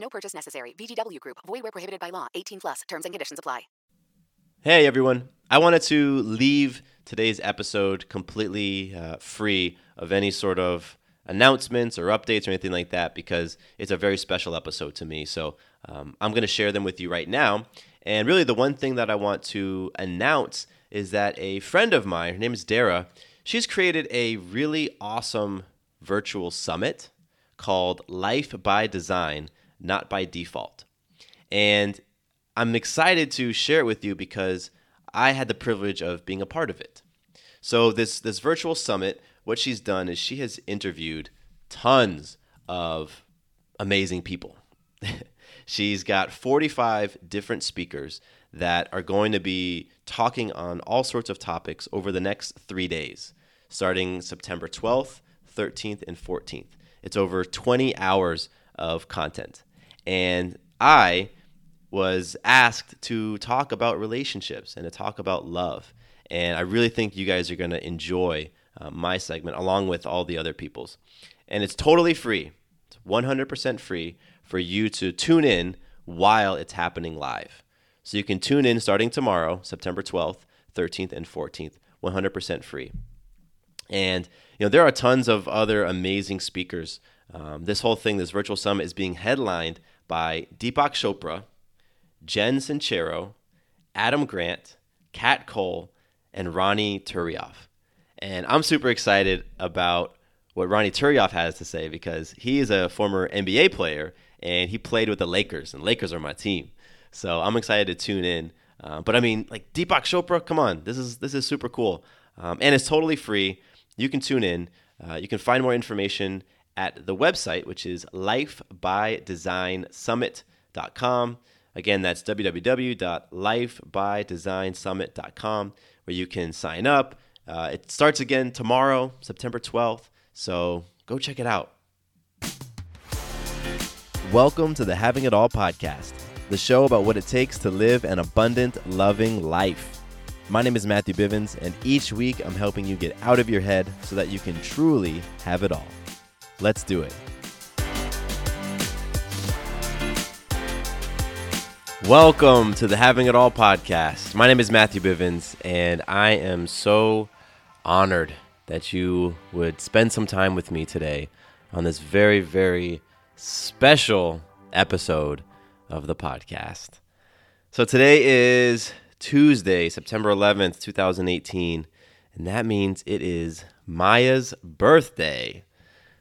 No purchase necessary. VGW Group. Void where prohibited by law. 18 plus. Terms and conditions apply. Hey everyone! I wanted to leave today's episode completely uh, free of any sort of announcements or updates or anything like that because it's a very special episode to me. So um, I'm going to share them with you right now. And really, the one thing that I want to announce is that a friend of mine, her name is Dara, she's created a really awesome virtual summit called Life by Design, Not by Default. And I'm excited to share it with you because I had the privilege of being a part of it. So this this virtual summit, what she's done is she has interviewed tons of amazing people. She's got 45 different speakers that are going to be talking on all sorts of topics over the next three days, starting September 12th, 13th, and 14th. It's over 20 hours of content. And I was asked to talk about relationships and to talk about love. And I really think you guys are going to enjoy uh, my segment along with all the other people's. And it's totally free, it's 100% free for you to tune in while it's happening live. So you can tune in starting tomorrow, September 12th, 13th, and 14th, 100% free. And you know there are tons of other amazing speakers. Um, this whole thing, this virtual summit, is being headlined by Deepak Chopra, Jen Sincero, Adam Grant, Kat Cole, and Ronnie Turiaf. And I'm super excited about what Ronnie Turiaf has to say because he is a former NBA player and he played with the Lakers, and Lakers are my team. So I'm excited to tune in. Uh, but I mean, like Deepak Chopra, come on, this is this is super cool, um, and it's totally free. You can tune in. Uh, you can find more information at the website, which is lifebydesign.summit.com. Again, that's www.lifebydesignsummit.com, where you can sign up. Uh, it starts again tomorrow, September 12th. So go check it out. Welcome to the Having It All podcast, the show about what it takes to live an abundant, loving life. My name is Matthew Bivens, and each week I'm helping you get out of your head so that you can truly have it all. Let's do it. Welcome to the Having It All podcast. My name is Matthew Bivens, and I am so honored that you would spend some time with me today on this very, very special episode of the podcast. So today is Tuesday, September 11th, 2018, and that means it is Maya's birthday.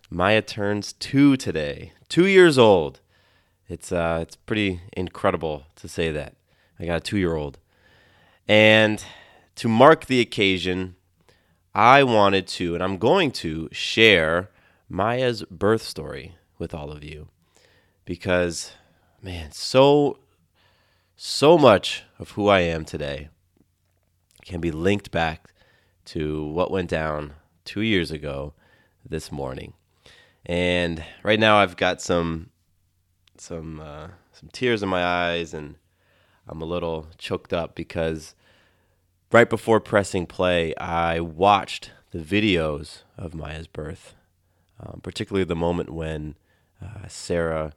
Maya turns two today, two years old. It's uh, it's pretty incredible to say that. I got a two year old. And to mark the occasion, I wanted to, and I'm going to, share Maya's birth story with all of you. Because, man, so, so much of who I am today can be linked back to what went down two years ago this morning. And right now I've got some some uh, some tears in my eyes, and I'm a little choked up because right before pressing play, I watched the videos of Maya's birth, um, particularly the moment when uh, Sarah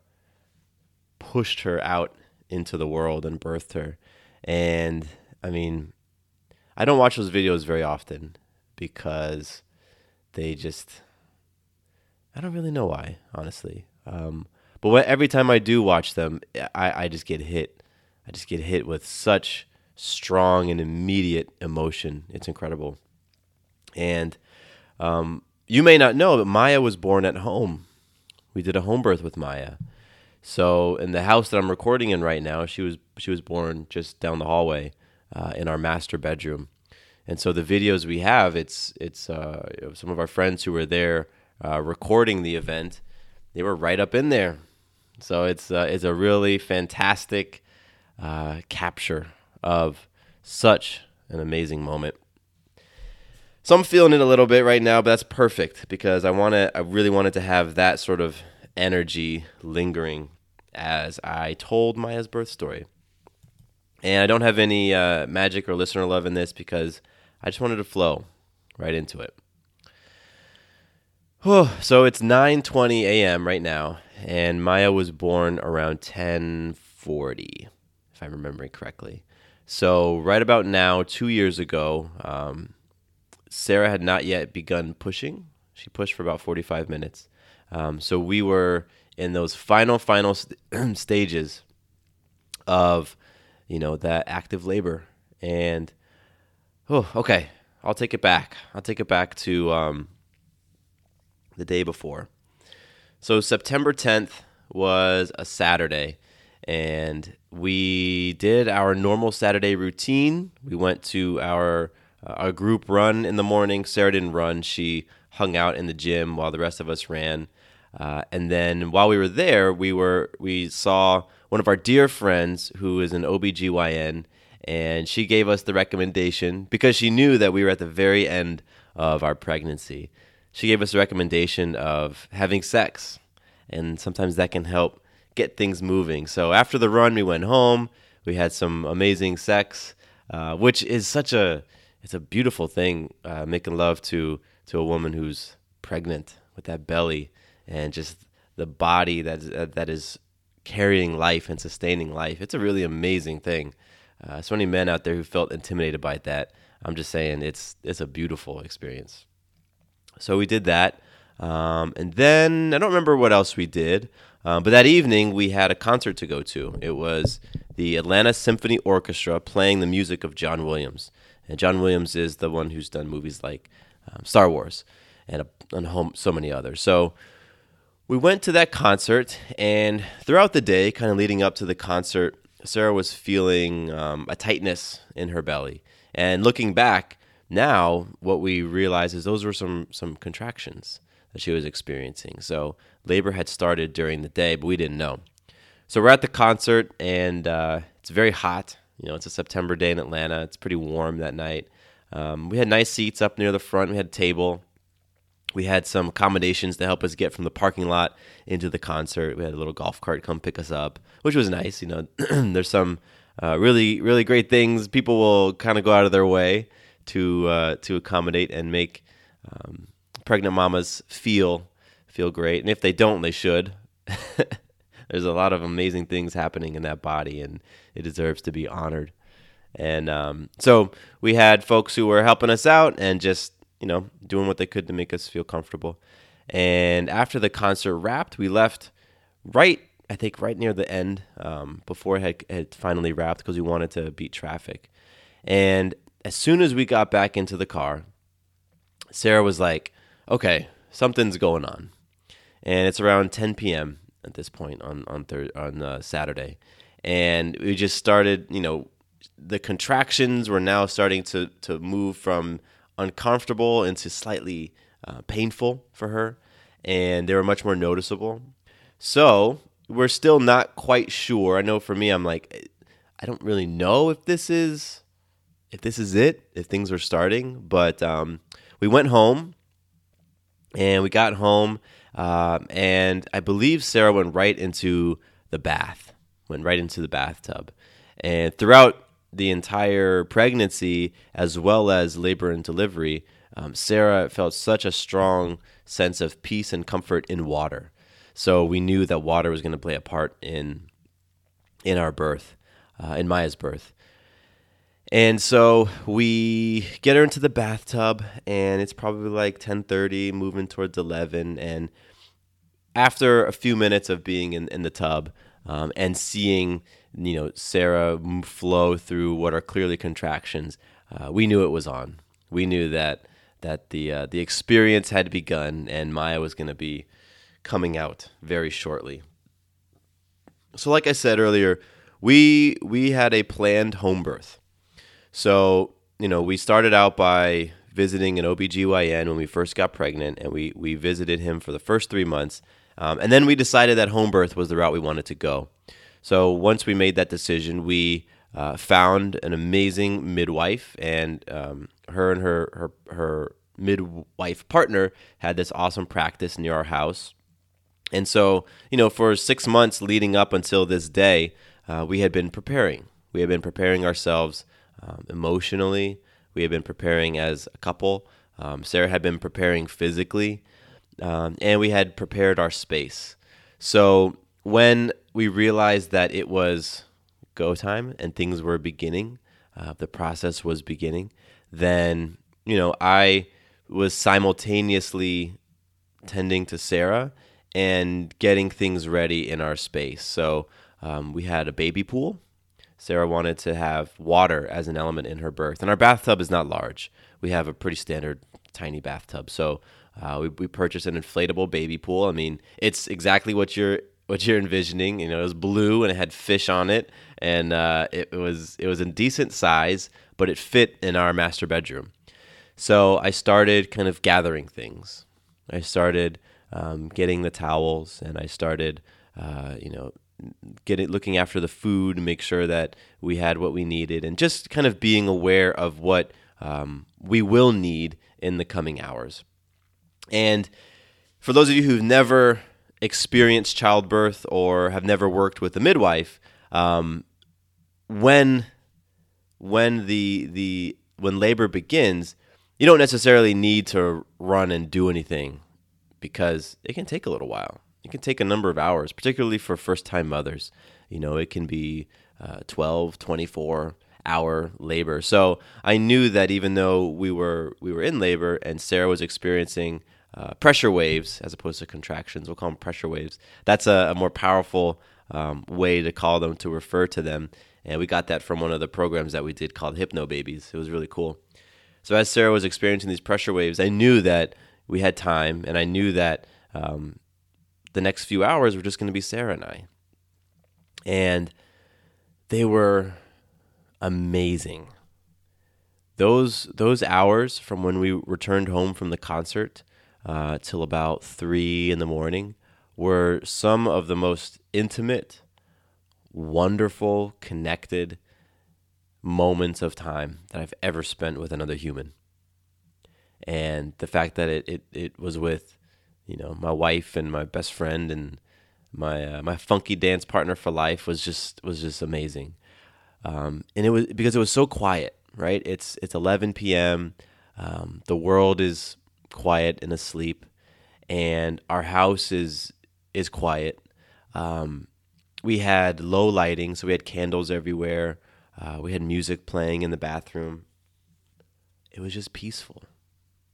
pushed her out into the world and birthed her. And I mean, I don't watch those videos very often because they just, I don't really know why, honestly. Um, But what, every time I do watch them, I, I just get hit. I just get hit with such strong and immediate emotion. It's incredible. And um, you may not know, but Maya was born at home. We did a home birth with Maya. So in the house that I'm recording in right now, she was she was born just down the hallway uh, in our master bedroom. And so the videos we have, it's it's uh, some of our friends who were there uh, recording the event. They were right up in there. So it's uh, it's a really fantastic uh, capture of such an amazing moment. So I'm feeling it a little bit right now, but that's perfect because I want to. I really wanted to have that sort of energy lingering as I told Maya's birth story. And I don't have any uh, magic or listener love in this because I just wanted to flow right into it. So it's 9:20 a.m. right now, and Maya was born around 10:40, if I'm remembering correctly. So right about now, two years ago, um, Sarah had not yet begun pushing. She pushed for about 45 minutes. Um, so we were in those final, final st- stages of, you know, that active labor. And, oh, okay, I'll take it back. I'll take it back to um, the day before. So September 10th was a Saturday, and we did our normal Saturday routine. We went to our uh, our group run in the morning. Sarah didn't run; she hung out in the gym while the rest of us ran. Uh, and then while we were there, we were we saw one of our dear friends who is an OBGYN, and she gave us the recommendation because she knew that we were at the very end of our pregnancy. She gave us a recommendation of having sex, and sometimes that can help get things moving. So after the run, we went home. We had some amazing sex, uh, which is such a it's a beautiful thing uh, making love to to a woman who's pregnant with that belly and just the body that that is carrying life and sustaining life. It's a really amazing thing. Uh, so many men out there who felt intimidated by that. I'm just saying it's it's a beautiful experience. So we did that, um, and then I don't remember what else we did. Um, but that evening we had a concert to go to. It was the Atlanta Symphony Orchestra playing the music of John Williams, and John Williams is the one who's done movies like um, Star Wars and, a, and home, so many others. So we went to that concert, and throughout the day, kind of leading up to the concert, Sarah was feeling um, a tightness in her belly. And looking back now, what we realize is those were some some contractions that she was experiencing. So labor had started during the day, but we didn't know. So we're at the concert, and uh, it's very hot. You know, it's a September day in Atlanta. It's pretty warm that night. Um, we had nice seats up near the front. We had a table we had some accommodations to help us get from the parking lot into the concert. We had a little golf cart come pick us up, which was nice. You know, there's some uh, really really great things. People will kind of go out of their way to uh, to accommodate and make um, pregnant mamas feel feel great. And if they don't, they should. there's a lot of amazing things happening in that body, and it deserves to be honored. And um, so we had folks who were helping us out and just you know, doing what they could to make us feel comfortable. And after the concert wrapped, we left right, I think, right near the end um, before it had, had finally wrapped because we wanted to beat traffic. And as soon as we got back into the car, Sarah was like, okay, something's going on. And it's around 10 p.m. at this point on, on, thir- on uh, Saturday. And we just started, you know, the contractions were now starting to, to move from uncomfortable into slightly uh, painful for her, and they were much more noticeable. So we're still not quite sure. I know for me, I'm like, I don't really know if this is if this is it, if things were starting. But um, we went home, and we got home, uh, and I believe Sarah went right into the bath, went right into the bathtub, and throughout the entire pregnancy as well as labor and delivery, um, Sarah felt such a strong sense of peace and comfort in water. So we knew that water was going to play a part in in our birth, uh, in Maya's birth. And so we get her into the bathtub, and it's probably like ten thirty, moving towards eleven, and after a few minutes of being in, in the tub um, and seeing, you know, Sarah flow through what are clearly contractions, uh, we knew it was on. We knew that that the uh, the experience had begun and Maya was going to be coming out very shortly. So, like I said earlier, we we had a planned home birth. So, you know, we started out by visiting an OBGYN when we first got pregnant, and we, we visited him for the first three months. Um, and then we decided that home birth was the route we wanted to go. So once we made that decision, we uh, found an amazing midwife, and um, her and her, her, her midwife partner had this awesome practice near our house. And so, you know, for six months leading up until this day, uh, we had been preparing. We had been preparing ourselves um, emotionally, we had been preparing as a couple. Um, Sarah had been preparing physically, um, and we had prepared our space. So when we realized that it was go time and things were beginning, uh, the process was beginning, then you know I was simultaneously tending to Sarah and getting things ready in our space. So um, we had a baby pool Sarah wanted to have water as an element in her birth. And our bathtub is not large. We have a pretty standard tiny bathtub. So uh, we, we purchased an inflatable baby pool. I mean, it's exactly what you're what you're envisioning. You know, it was blue and it had fish on it, and uh, it was it was a decent size, but it fit in our master bedroom. So I started kind of gathering things. I started um, getting the towels, and I started, uh, you know, getting looking after the food, make sure that we had what we needed, and just kind of being aware of what um, we will need in the coming hours. And for those of you who've never experienced childbirth or have never worked with a midwife, um, when when the the when labor begins, you don't necessarily need to run and do anything because it can take a little while it can take a number of hours, particularly for first time mothers. You know, it can be uh, 12, 24 hour labor. So I knew that even though we were we were in labor and Sarah was experiencing uh, pressure waves as opposed to contractions, we'll call them pressure waves. That's a, a more powerful um, way to call them to refer to them. And we got that from one of the programs that we did called Hypnobabies. It was really cool. So as Sarah was experiencing these pressure waves, I knew that we had time, and I knew that um, the next few hours were just going to be Sarah and I. And they were amazing. Those those hours from when we returned home from the concert uh, till about three in the morning were some of the most intimate, wonderful, connected moments of time that I've ever spent with another human. And the fact that it, it, it was with you know, my wife and my best friend and my uh, my funky dance partner for life was just was just amazing. Um, and it was because it was so quiet, right? It's it's 11 p.m. Um, the world is quiet and asleep, and our house is is quiet. Um, we had low lighting, so we had candles everywhere. Uh, we had music playing in the bathroom. It was just peaceful.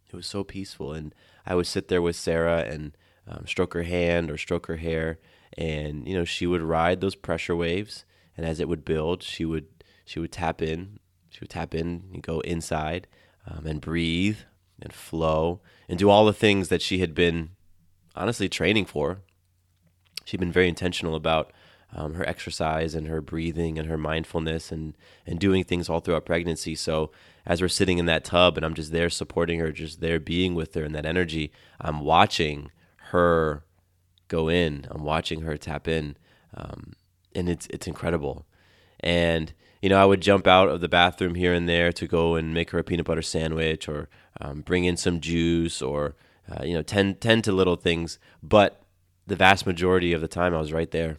It was so peaceful, and I would sit there with Sarah and um, stroke her hand or stroke her hair, and you know she would ride those pressure waves, and as it would build, she would she would tap in, she would tap in and go inside, um, and breathe and flow and do all the things that she had been honestly training for. She'd been very intentional about um, her exercise and her breathing and her mindfulness and and doing things all throughout pregnancy. So as we're sitting in that tub and I'm just there supporting her, just there being with her in that energy, I'm watching her go in. I'm watching her tap in, um, and it's it's incredible. And you know, I would jump out of the bathroom here and there to go and make her a peanut butter sandwich or um, bring in some juice or uh, you know tend tend to little things, but the vast majority of the time I was right there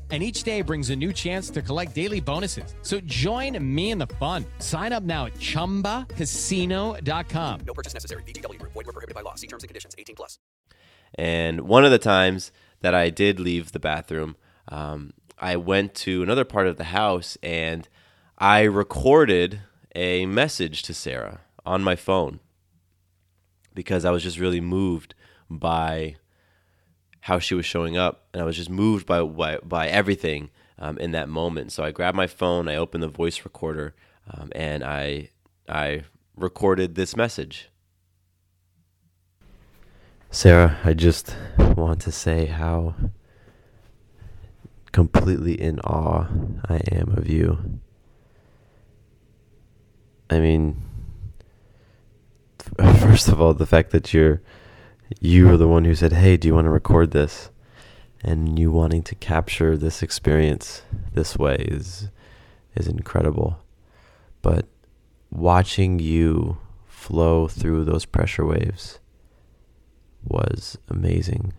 and each day brings a new chance to collect daily bonuses. So join me in the fun. Sign up now at ChumbaCasino.com. No purchase necessary. VGW Group. Void were prohibited by law. See terms and conditions. 18 plus. And one of the times that I did leave the bathroom, um, I went to another part of the house and I recorded a message to Sarah on my phone because I was just really moved by how she was showing up, and I was just moved by by, by everything um, in that moment. So I grabbed my phone, I opened the voice recorder, um, and I I recorded this message. Sarah, I just want to say how completely in awe I am of you. I mean, first of all, the fact that you're you were the one who said, "Hey, do you want to record this?" And you wanting to capture this experience this way is is incredible. But watching you flow through those pressure waves was amazing.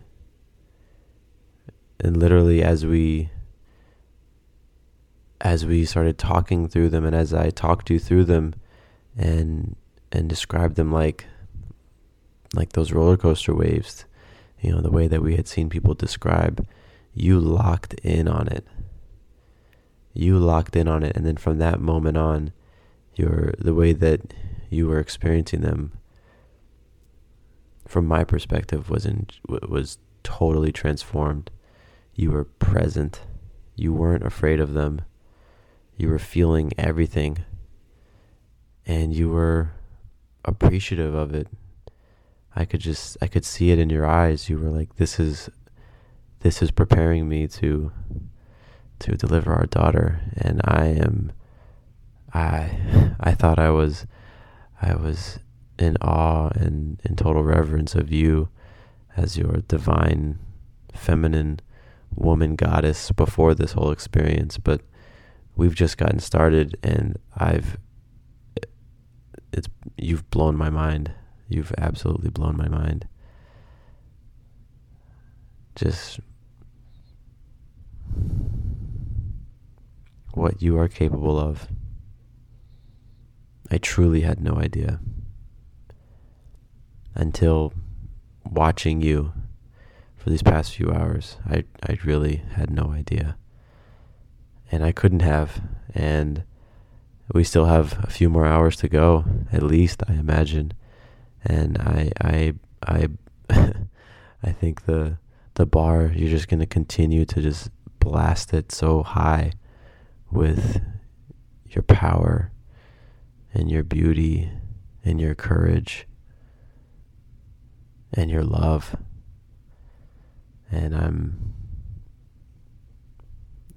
And literally as we as we started talking through them and as I talked you through them and and described them like like those roller coaster waves, you know, the way that we had seen people describe, you locked in on it. You locked in on it, and then from that moment on, your the way that you were experiencing them, from my perspective, was in was totally transformed. You were present. You weren't afraid of them. You were feeling everything, and you were appreciative of it I could just I could see it in your eyes. You were like, "This is this is preparing me to to deliver our daughter," and I am I I thought I was I was in awe and in total reverence of you as your divine feminine woman goddess before this whole experience, but we've just gotten started and I've it's you've blown my mind You've absolutely blown my mind. Just what you are capable of. I truly had no idea until watching you for these past few hours. I I really had no idea. And I couldn't have and we still have a few more hours to go at least I imagine and I I I I think the the bar you're just gonna continue to just blast it so high with your power and your beauty and your courage and your love and I'm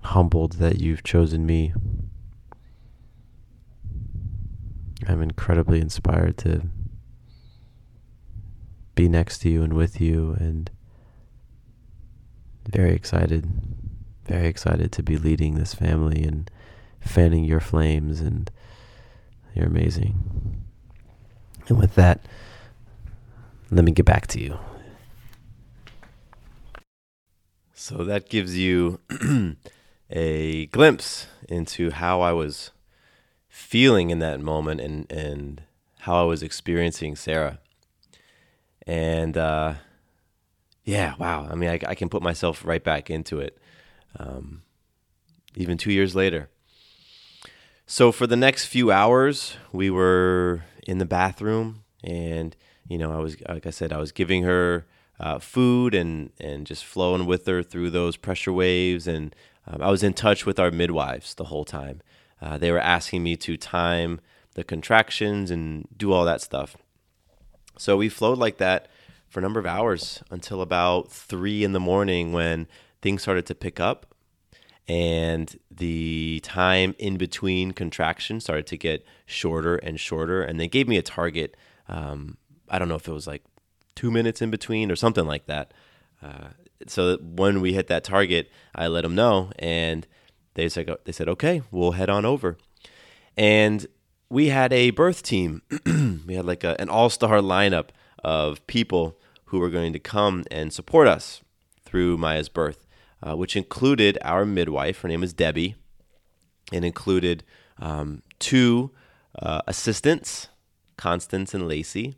humbled that you've chosen me. I'm incredibly inspired to be next to you and with you and very excited very excited to be leading this family and fanning your flames and you're amazing. And with that let me get back to you. So that gives you a glimpse into how I was feeling in that moment and and how I was experiencing Sarah and uh, yeah, wow. I mean, I, I, can put myself right back into it, um, even two years later. So for the next few hours, we were in the bathroom, and you know, I was like I said, I was giving her uh, food and and just flowing with her through those pressure waves, and um, I was in touch with our midwives the whole time. Uh, they were asking me to time the contractions and do all that stuff. So we flowed like that for a number of hours until about three in the morning when things started to pick up. and the time in between contractions started to get shorter and shorter. And they gave me a target. Um, I don't know if it was like two minutes in between or something like that. Uh, so when we hit that target, I let them know, and they said they said okay, we'll head on over. And we had a birth team. we had like a, an all star lineup of people who were going to come and support us through Maya's birth, uh, which included our midwife. Her name is Debbie, and included um, two uh, assistants, Constance and Lacey.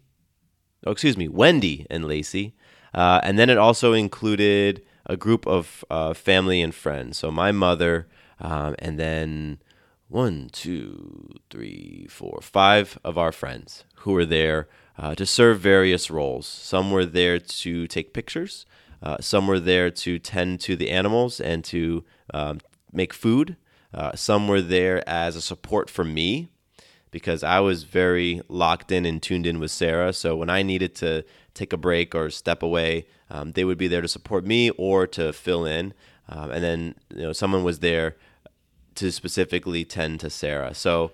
Oh, excuse me, Wendy and Lacey. Uh, and then it also included a group of uh, family and friends. So my mother, um, and then one, two, three, four, five of our friends who were there uh, to serve various roles. Some were there to take pictures, uh, some were there to tend to the animals and to um, make food. Uh, some were there as a support for me because I was very locked in and tuned in with Sarah. So when I needed to take a break or step away, um, they would be there to support me or to fill in. Um, and then you know someone was there to specifically tend to Sarah. So,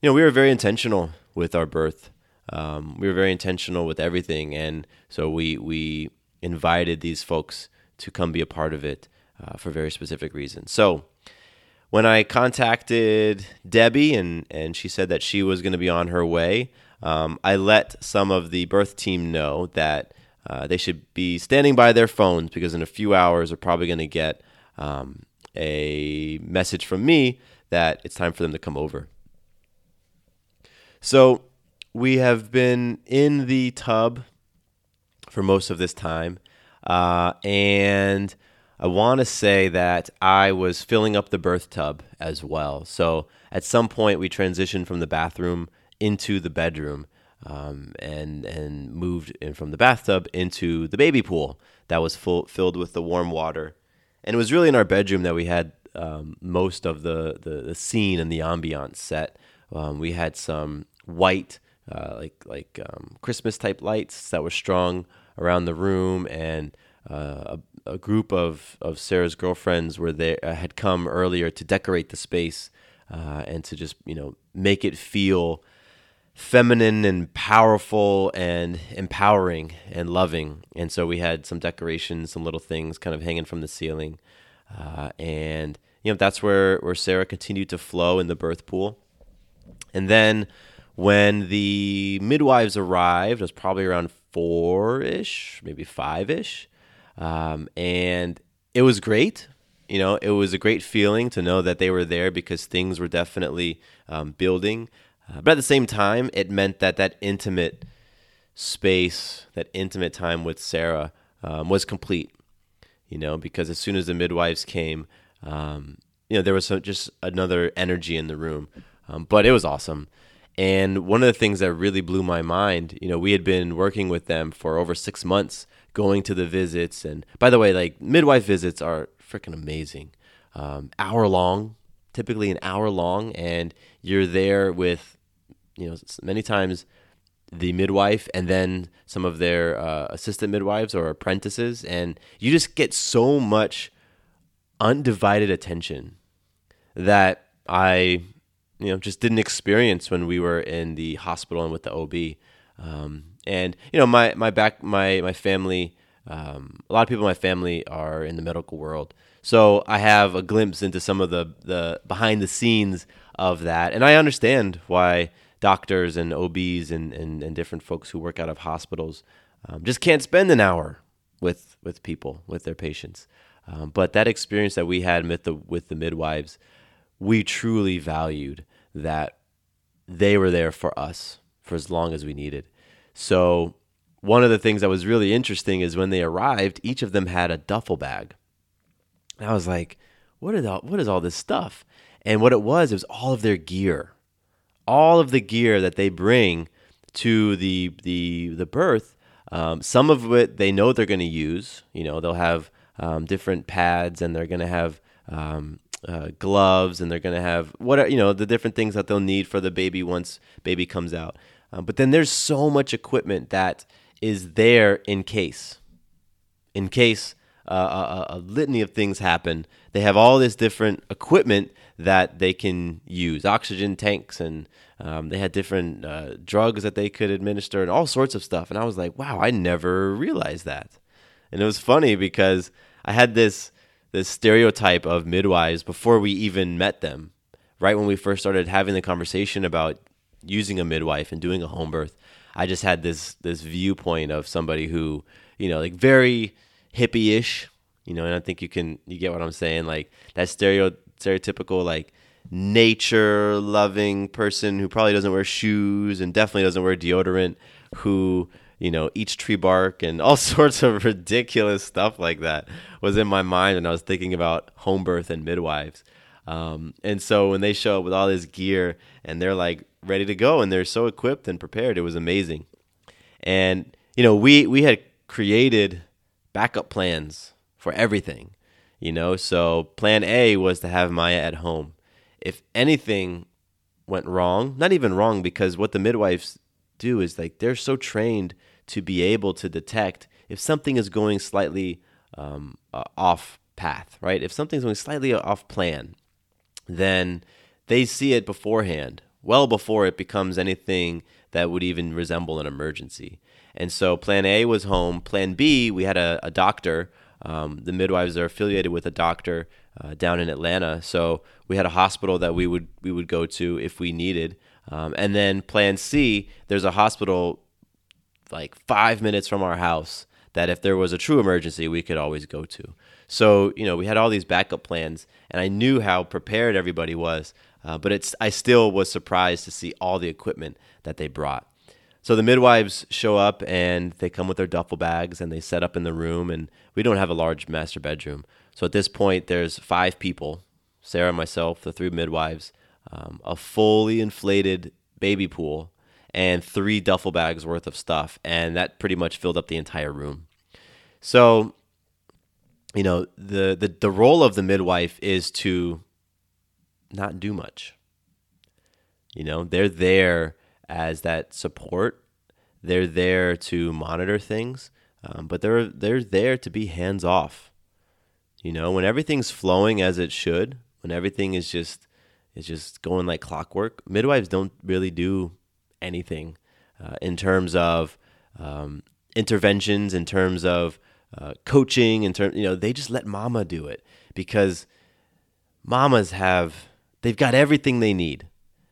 you know, we were very intentional with our birth. Um, we were very intentional with everything, and so we we invited these folks to come be a part of it uh, for very specific reasons. So, when I contacted Debbie and and she said that she was going to be on her way, um, I let some of the birth team know that uh, they should be standing by their phones because in a few hours they're probably going to get um, a message from me that it's time for them to come over. So we have been in the tub for most of this time. Uh, and I want to say that I was filling up the birth tub as well. So at some point, we transitioned from the bathroom into the bedroom um, and, and moved in from the bathtub into the baby pool that was full, filled with the warm water and it was really in our bedroom that we had um, most of the, the, the scene and the ambiance set. Um, we had some white, uh, like like um, Christmas type lights that were strung around the room, and uh, a, a, group of, of Sarah's girlfriends were there uh, had come earlier to decorate the space uh, and to just you know make it feel feminine and powerful and empowering and loving. And so we had some decorations, some little things kind of hanging from the ceiling. Uh, and, you know, that's where, where Sarah continued to flow in the birth pool. And then when the midwives arrived, it was probably around four ish, maybe five ish. Um, and it was great. You know, it was a great feeling to know that they were there because things were definitely um, building. Uh, but at the same time, it meant that that intimate space, that intimate time with Sarah um, was complete. You know, because as soon as the midwives came, um, you know, there was some, just another energy in the room. Um, but it was awesome. And one of the things that really blew my mind, you know, we had been working with them for over six months, going to the visits. And by the way, like midwife visits are freaking amazing. Um, hour long, typically an hour long, and you're there with you know, many times the midwife and then some of their uh, assistant midwives or apprentices, and you just get so much undivided attention that I, you know, just didn't experience when we were in the hospital and with the OB. Um, and you know, my my back my my family, um, a lot of people in my family are in the medical world, so I have a glimpse into some of the the behind the scenes of that, and I understand why doctors and OBs and, and, and different folks who work out of hospitals um, just can't spend an hour with with people with their patients. Um, but that experience that we had with the with the midwives, we truly valued that they were there for us for as long as we needed. So one of the things that was really interesting is when they arrived, each of them had a duffel bag. And I was like, what all, what is all this stuff? And what it was, it was all of their gear all of the gear that they bring to the the the birth. Um, some of it they know they're going to use. You know, they'll have um, different pads, and they're going to have um, uh, gloves, and they're going to have what you know the different things that they'll need for the baby once baby comes out. Uh, but then there's so much equipment that is there in case, in case uh, a, a litany of things happen. They have all this different equipment that they can use, oxygen tanks, and um, they had different uh, drugs that they could administer, and all sorts of stuff. And I was like, wow, I never realized that. And it was funny because I had this this stereotype of midwives before we even met them. Right when we first started having the conversation about using a midwife and doing a home birth, I just had this this viewpoint of somebody who, you know, like very hippie-ish, you know, and I think you can you get what I'm saying, like that stereo stereotypical like nature loving person who probably doesn't wear shoes and definitely doesn't wear deodorant, who you know eats tree bark and all sorts of ridiculous stuff like that was in my mind when I was thinking about home birth and midwives. Um, and so when they show up with all this gear and they're like ready to go and they're so equipped and prepared, it was amazing. And you know, we we had created backup plans for everything. You know, so plan A was to have Maya at home. If anything went wrong, not even wrong because what the midwives do is like they're so trained to be able to detect if something is going slightly um, uh, off path, right? If something's going slightly off plan, then they see it beforehand, well before it becomes anything that would even resemble an emergency. And so plan A was home. Plan B, we had a, a doctor. Um, the midwives are affiliated with a doctor uh, down in Atlanta. So we had a hospital that we would we would go to if we needed. Um, and then plan C, there's a hospital like five minutes from our house that if there was a true emergency, we could always go to. So, you know, we had all these backup plans, and I knew how prepared everybody was, uh, but it's I still was surprised to see all the equipment that they brought. So the midwives show up and they come with their duffel bags and they set up in the room, and we don't have a large master bedroom. So at this point, there's five people Sarah, myself, the three midwives, um, a fully inflated baby pool, and three duffel bags worth of stuff. And that pretty much filled up the entire room. So, you know, the, the, the role of the midwife is to not do much. You know, they're there as that support. They're there to monitor things, um, but they're they're there to be hands off. You know, when everything's flowing as it should, when everything is just is just going like clockwork, midwives don't really do anything uh, in terms of um, interventions, in terms of uh, coaching, in terms you know they just let mama do it because mamas have they've got everything they need.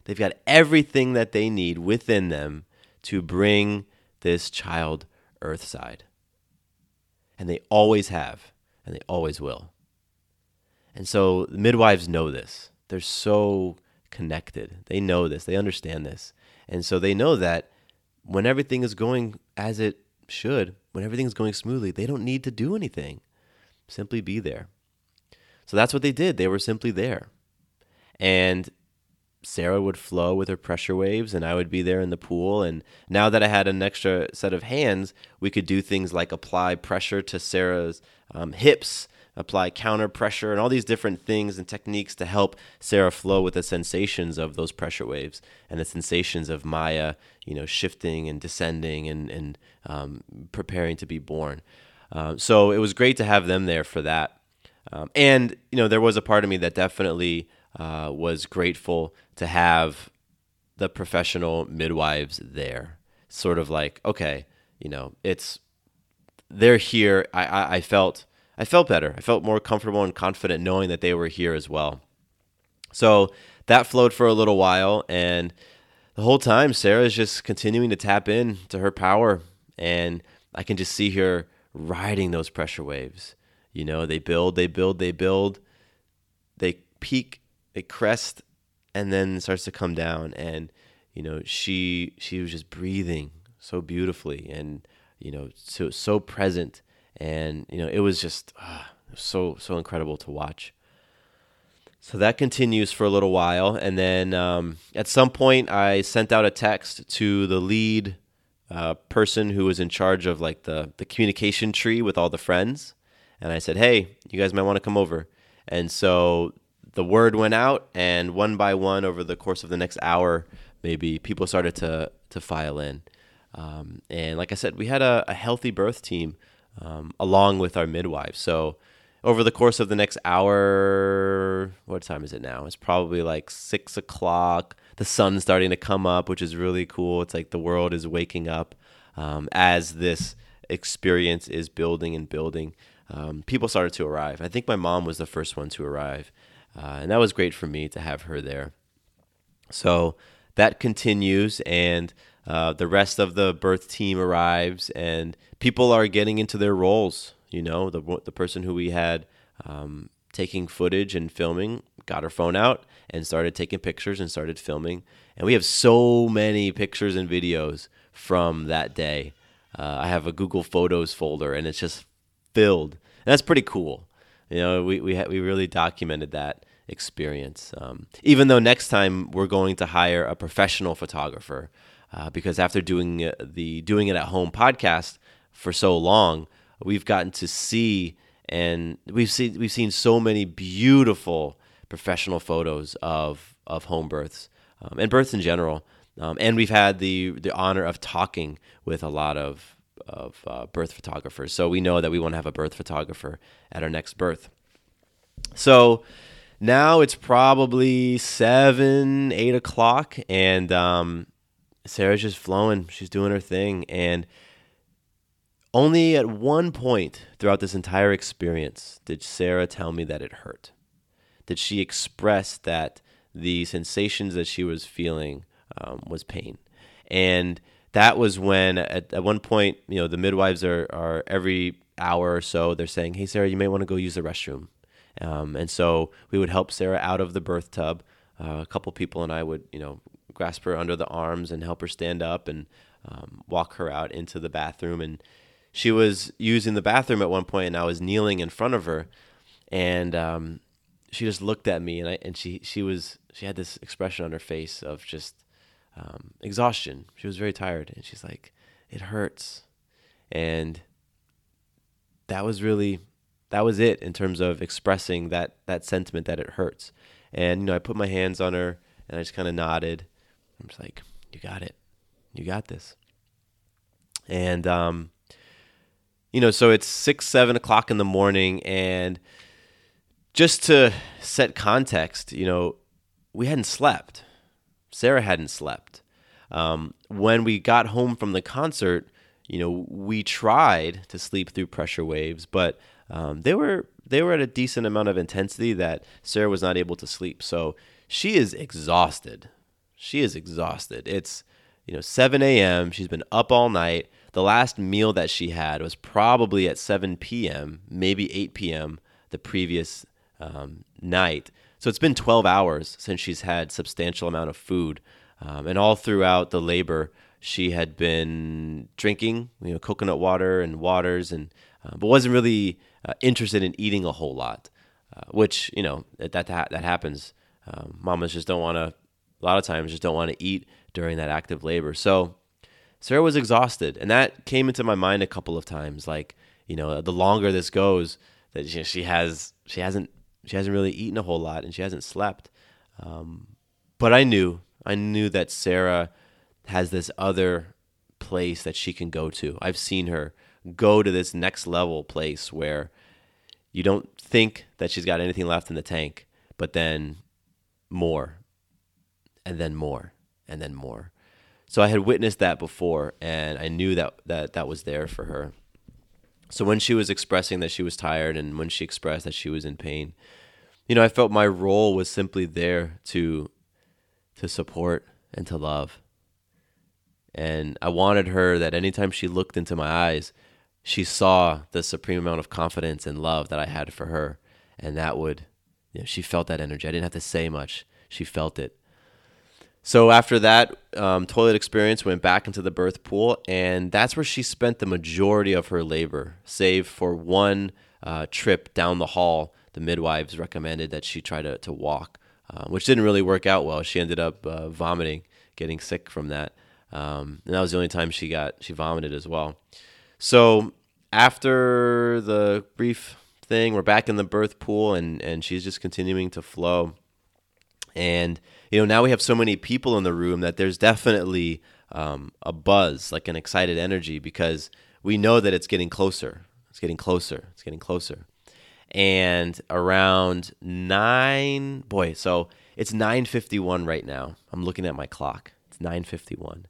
They've got everything that they need within them to bring this child earthside. And they always have, and they always will. And so the midwives know this. They're so connected. They know this. They understand this. And so they know that when everything is going as it should, when everything is going smoothly, they don't need to do anything. Simply be there. So that's what they did. They were simply there. And Sarah would flow with her pressure waves and I would be there in the pool. And now that I had an extra set of hands, we could do things like apply pressure to Sarah's um, hips, apply counter pressure, and all these different things and techniques to help Sarah flow with the sensations of those pressure waves and the sensations of Maya, you know, shifting and descending and, and um, preparing to be born. Um, so it was great to have them there for that. Um, and, you know, there was a part of me that definitely uh, was grateful to have the professional midwives there. Sort of like, okay, you know, it's they're here. I, I, I felt I felt better. I felt more comfortable and confident knowing that they were here as well. So that flowed for a little while, and the whole time Sarah is just continuing to tap in to her power, and I can just see her riding those pressure waves. You know, they build, they build, they build, they peak it crests and then starts to come down. And you know she she was just breathing so beautifully and you know so so present. And you know it was just uh, so so incredible to watch. So that continues for a little while. And then um, at some point i sent out a text to the lead uh, person who was in charge of like the the communication tree with all the friends. And i said hey you guys might want to come over. And so the word went out, and one by one, over the course of the next hour, maybe people started to to file in. Um, and like I said, we had a, a healthy birth team um, along with our midwives. So over the course of the next hour, what time is it now? It's probably like six o'clock. The sun's starting to come up, which is really cool. It's like the world is waking up um, as this experience is building and building. Um, people started to arrive. I think my mom was the first one to arrive, uh, and that was great for me to have her there. So that continues, and uh, the rest of the birth team arrives, and people are getting into their roles. You know, the the person who we had um, taking footage and filming got her phone out and started taking pictures and started filming, and we have so many pictures and videos from that day. Uh, I have a Google Photos folder, and it's just filled. And that's pretty cool. You know, we we ha- we really documented that experience. Um, even though next time we're going to hire a professional photographer, uh, because after doing uh, the doing it at home podcast for so long, we've gotten to see and we've seen we've seen so many beautiful professional photos of of home births um, and births in general. Um, and we've had the the honor of talking with a lot of of uh, birth photographers. So we know that we want to have a birth photographer at our next birth. So now it's probably seven, eight o'clock, and um, Sarah's just flowing. She's doing her thing, and only at one point throughout this entire experience did Sarah tell me that it hurt. Did she express that the sensations that she was feeling um, was pain? And that was when, at, at one point, you know, the midwives are, are every hour or so, they're saying, Hey, Sarah, you may want to go use the restroom. Um, and so we would help Sarah out of the birth tub. Uh, a couple people and I would, you know, grasp her under the arms and help her stand up and um, walk her out into the bathroom. And she was using the bathroom at one point, and I was kneeling in front of her, and um, she just looked at me, and I and she she was she had this expression on her face of just um, exhaustion. She was very tired, and she's like, "It hurts," and that was really that was it in terms of expressing that that sentiment that it hurts. And you know, I put my hands on her, and I just kind of nodded. I'm just like, "You got it, you got this," and um, you know, so it's six, seven o'clock in the morning, and just to set context, you know, we hadn't slept. Sarah hadn't slept. Um, when we got home from the concert, you know, we tried to sleep through pressure waves, but um, they were they were at a decent amount of intensity that Sarah was not able to sleep. So she is exhausted. She is exhausted. It's you know 7 a.m. She's been up all night. The last meal that she had was probably at 7 p.m., maybe 8 p.m. the previous um, night. So it's been 12 hours since she's had substantial amount of food, um, and all throughout the labor, she had been drinking, you know, coconut water and waters, and uh, but wasn't really uh, interested in eating a whole lot, uh, which you know that that, that happens. Um, mamas just don't want to. A lot of times, just don't want to eat during that active labor. So Sarah was exhausted, and that came into my mind a couple of times. Like, you know, the longer this goes, that she, she has she hasn't she hasn't really eaten a whole lot, and she hasn't slept. Um, but I knew I knew that Sarah has this other place that she can go to. I've seen her go to this next level place where you don't think that she's got anything left in the tank, but then more, and then more, and then more. So I had witnessed that before, and I knew that that that was there for her. So when she was expressing that she was tired, and when she expressed that she was in pain, you know, I felt my role was simply there to to support and to love. And I wanted her that anytime she looked into my eyes, she saw the supreme amount of confidence and love that I had for her, and that would, you know, she felt that energy. I didn't have to say much; she felt it. So after that um, toilet experience, went back into the birth pool, and that's where she spent the majority of her labor, save for one uh, trip down the hall. The midwives recommended that she try to, to walk, uh, which didn't really work out well. She ended up uh, vomiting, getting sick from that, um, and that was the only time she got she vomited as well. So after the brief thing, we're back in the birth pool, and and she's just continuing to flow, and you know, now we have so many people in the room that there's definitely um, a buzz, like an excited energy, because we know that it's getting closer. It's getting closer. It's getting closer. And around nine, boy, so it's 9:51 right now. I'm looking at my clock. It's 9:51.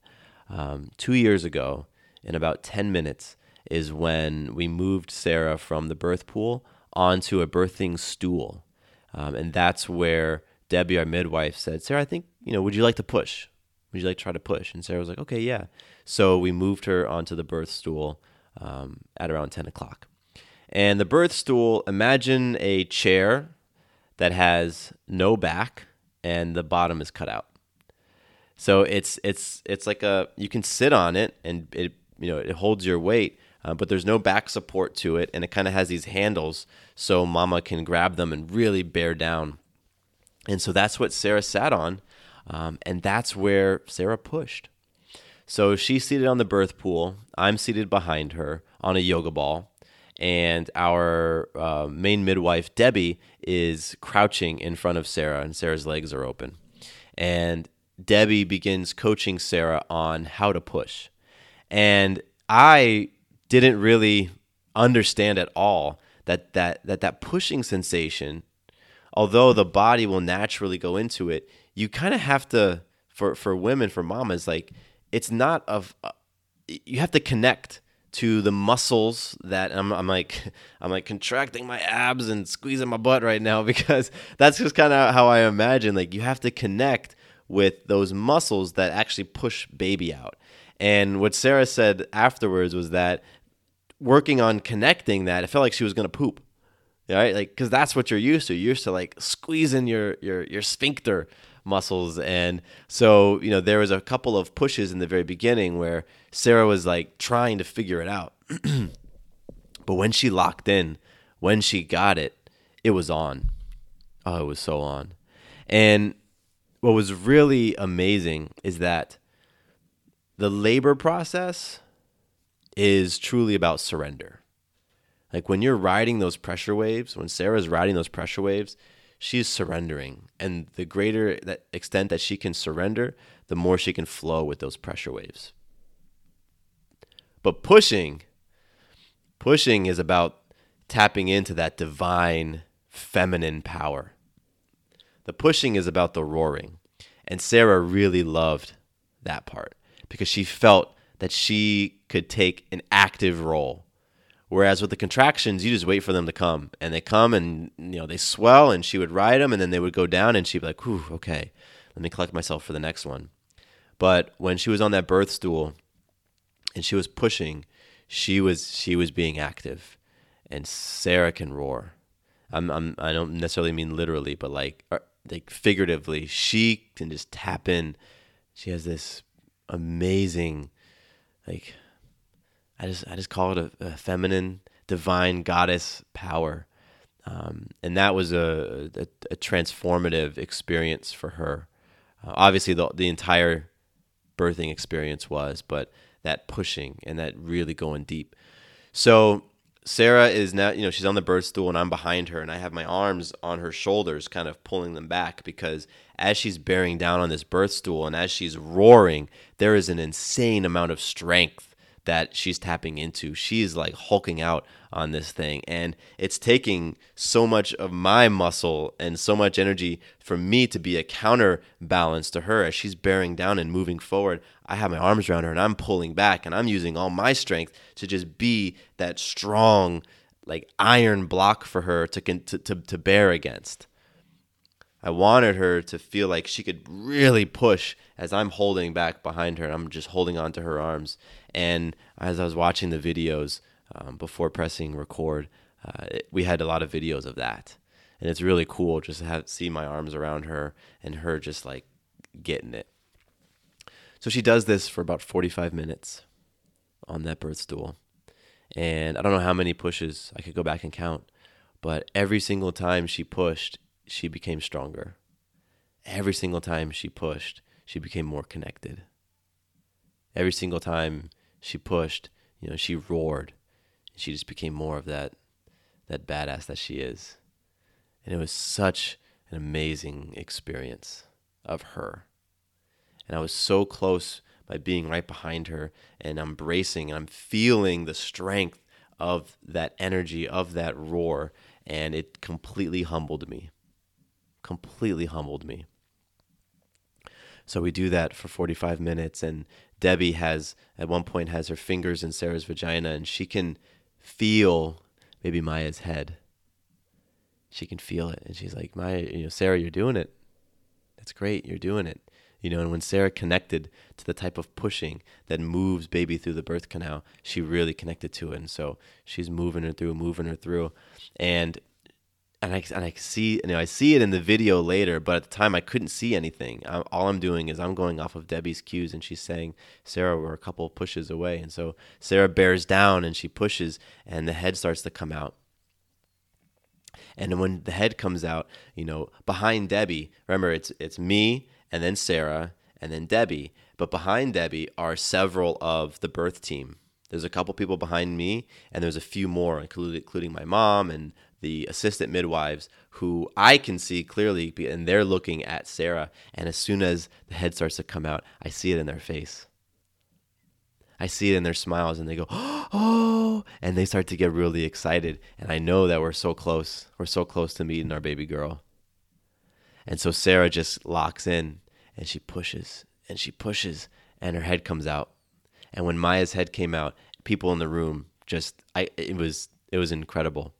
Um, two years ago, in about 10 minutes, is when we moved Sarah from the birth pool onto a birthing stool, um, and that's where Debbie, our midwife, said, "Sarah, I think you know. Would you like to push? Would you like to try to push?" And Sarah was like, "Okay, yeah." So we moved her onto the birth stool um, at around 10 o'clock. And the birth stool, imagine a chair that has no back and the bottom is cut out. So it's it's it's like a you can sit on it and it you know it holds your weight, uh, but there's no back support to it, and it kind of has these handles so Mama can grab them and really bear down. And so that's what Sarah sat on, um, and that's where Sarah pushed. So she's seated on the birth pool. I'm seated behind her on a yoga ball, and our uh, main midwife Debbie is crouching in front of Sarah, and Sarah's legs are open, and Debbie begins coaching Sarah on how to push. And I didn't really understand at all that that that, that pushing sensation, although the body will naturally go into it, you kind of have to for for women, for mamas, like it's not of uh, you have to connect to the muscles that I'm, I'm like I'm like contracting my abs and squeezing my butt right now because that's just kind of how I imagine like you have to connect with those muscles that actually push baby out. And what Sarah said afterwards was that working on connecting that, it felt like she was gonna poop. Right? Like cuz that's what you're used to. You're used to like squeezing your your your sphincter muscles and so you know there was a couple of pushes in the very beginning where Sarah was like trying to figure it out but when she locked in when she got it it was on oh it was so on and what was really amazing is that the labor process is truly about surrender. Like when you're riding those pressure waves when Sarah's riding those pressure waves she's surrendering. And the greater that extent that she can surrender the more she can flow with those pressure waves. But pushing pushing is about tapping into that divine feminine power. The pushing is about the roaring. And sarah really loved that part because she felt that she could take an active role Whereas with the contractions, you just wait for them to come, and they come, and you know they swell, and she would ride them, and then they would go down, and she'd be like, "Whew, okay, let me collect myself for the next one." But when she was on that birth stool, and she was pushing, she was she was being active, and Sarah can roar. I'm, I'm I don't necessarily mean literally, but like uh, like figuratively, she can just tap in. She has this amazing, like I just I just call it a, a feminine, divine goddess power, um, and that was a, a, a, transformative experience for her. Uh, obviously, the the entire birthing experience was, but that pushing and that really going deep. So Sarah is now, you know, she's on the birth stool and I'm behind her and I have my arms on her shoulders, kind of pulling them back because as she's bearing down on this birth stool and as she's roaring, there is an insane amount of strength that she's tapping into. She's like hulking out on this thing. And it's taking so much of my muscle and so much energy for me to be a counterbalance to her as she's bearing down and moving forward. I have my arms around her and I'm pulling back and I'm using all my strength to just be that strong, like iron block for her to, to, to, to bear against. I wanted her to feel like she could really push as I'm holding back behind her and I'm just holding onto her arms. And as I was watching the videos um, before pressing record, uh, it, we had a lot of videos of that. And it's really cool just to have, see my arms around her and her just like getting it. So she does this for about 45 minutes on that birth stool. And I don't know how many pushes, I could go back and count, but every single time she pushed, she became stronger. Every single time she pushed, she became more connected. Every single time she pushed, you know, she roared. She just became more of that that badass that she is. And it was such an amazing experience of her. And I was so close by being right behind her and I'm bracing and I'm feeling the strength of that energy, of that roar, and it completely humbled me. Completely humbled me. So we do that for 45 minutes, and Debbie has, at one point, has her fingers in Sarah's vagina, and she can feel maybe Maya's head. She can feel it, and she's like, Maya, you know, Sarah, you're doing it. That's great. You're doing it. You know, and when Sarah connected to the type of pushing that moves baby through the birth canal, she really connected to it. And so she's moving her through, moving her through. And and I, and I see you know I see it in the video later, but at the time I couldn't see anything. I, all I'm doing is I'm going off of Debbie's cues, and she's saying, "Sarah, we're a couple pushes away," and so Sarah bears down and she pushes, and the head starts to come out. And when the head comes out, you know, behind Debbie, remember it's it's me and then Sarah and then Debbie, but behind Debbie are several of the birth team. There's a couple people behind me, and there's a few more, including my mom and the assistant midwives who I can see clearly, and they're looking at Sarah. And as soon as the head starts to come out, I see it in their face. I see it in their smiles, and they go, oh, and they start to get really excited. And I know that we're so close. We're so close to meeting our baby girl. And so Sarah just locks in and she pushes and she pushes, and her head comes out. And when Maya's head came out, people in the room just, I, it was, it was incredible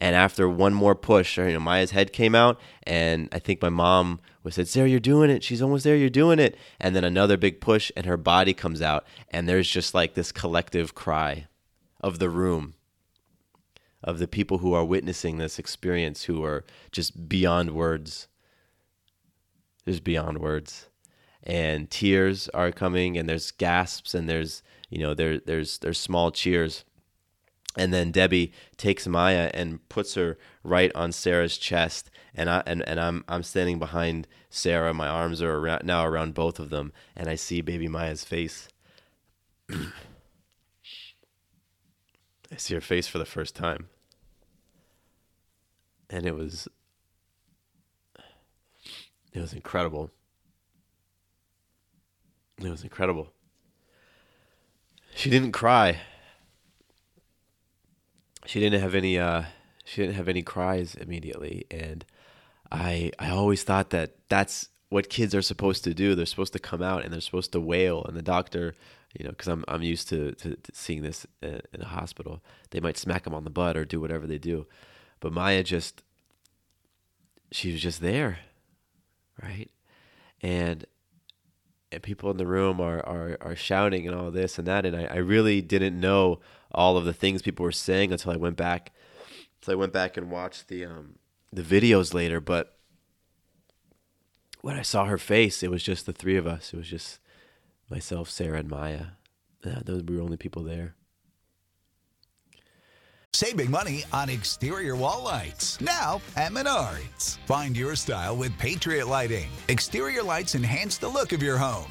and after one more push, you know, Maya's head came out, and I think my mom was said, "Sarah, you're doing it. She's almost there. You're doing it." And then another big push, and her body comes out, and there's just like this collective cry of the room, of the people who are witnessing this experience, who are just beyond words. Just beyond words, and tears are coming, and there's gasps, and there's you know there there's there's small cheers and then Debbie takes Maya and puts her right on Sarah's chest, and I and, and I'm I'm standing behind Sarah. My arms are around, now around both of them, and I see baby Maya's face. I see her face for the first time, and it was it was incredible. It was incredible. She didn't cry she didn't have any uh, she didn't have any cries immediately, and I I always thought that that's what kids are supposed to do. They're supposed to come out and they're supposed to wail, and the doctor, you know, because I'm I'm used to, to, to seeing this in, a hospital, they might smack them on the butt or do whatever they do, but Maya just she was just there, right, and and people in the room are, are, are shouting and all this and that. And I, I really didn't know all of the things people were saying until I went back, until I went back and watched the, um, the videos later. But when I saw her face, it was just the three of us. It was just myself, Sarah, and Maya. Yeah, those were the only people there. Saving money on exterior wall lights. Now at Menards. Find your style with Patriot Lighting. Exterior lights enhance the look of your home.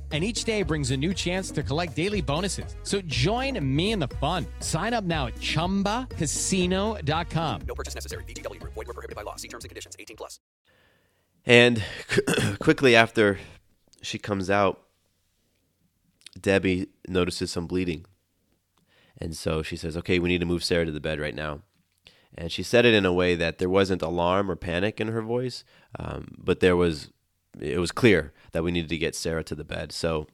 and each day brings a new chance to collect daily bonuses. So join me in the fun. Sign up now at ChumbaCasino.com. No purchase necessary. VGW Group. Void were prohibited by law. See terms and conditions. 18 plus. And quickly after she comes out, Debbie notices some bleeding. And so she says, okay, we need to move Sarah to the bed right now. And she said it in a way that there wasn't alarm or panic in her voice, um, but there was, it was clear that we needed to get Sarah to the bed. So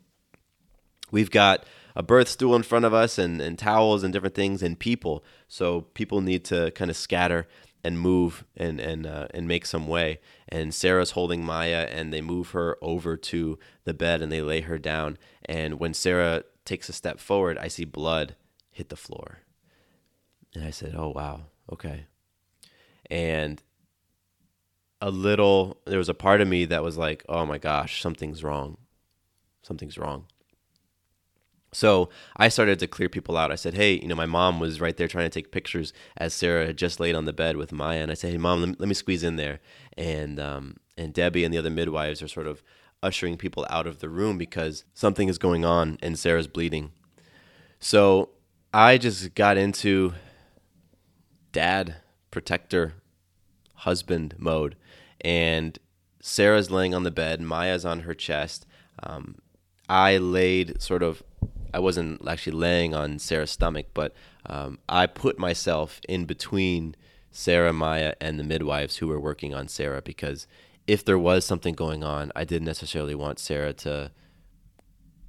we've got a birth stool in front of us and, and towels and different things and people. So people need to kind of scatter and move and and uh, and make some way. And Sarah's holding Maya, and they move her over to the bed and they lay her down. And when Sarah takes a step forward, I see blood hit the floor. And I said, "Oh wow, okay." And a little there was a part of me that was like, "Oh my gosh, something's wrong. Something's wrong." So I started to clear people out. I said, "Hey, you know, my mom was right there trying to take pictures as Sarah had just laid on the bed with Maya." And I said, "Hey, mom, let me, squeeze in there." And um, and Debbie and the other midwives are sort of ushering people out of the room because something is going on and Sarah's bleeding. So I just got into dad, protector, husband mode, and Sarah's laying on the bed, Maya's on her chest. Um, I laid sort of I wasn't actually laying on Sarah's stomach, but um, I put myself in between Sarah, Maya, and the midwives who were working on Sarah because if there was something going on, I didn't necessarily want Sarah to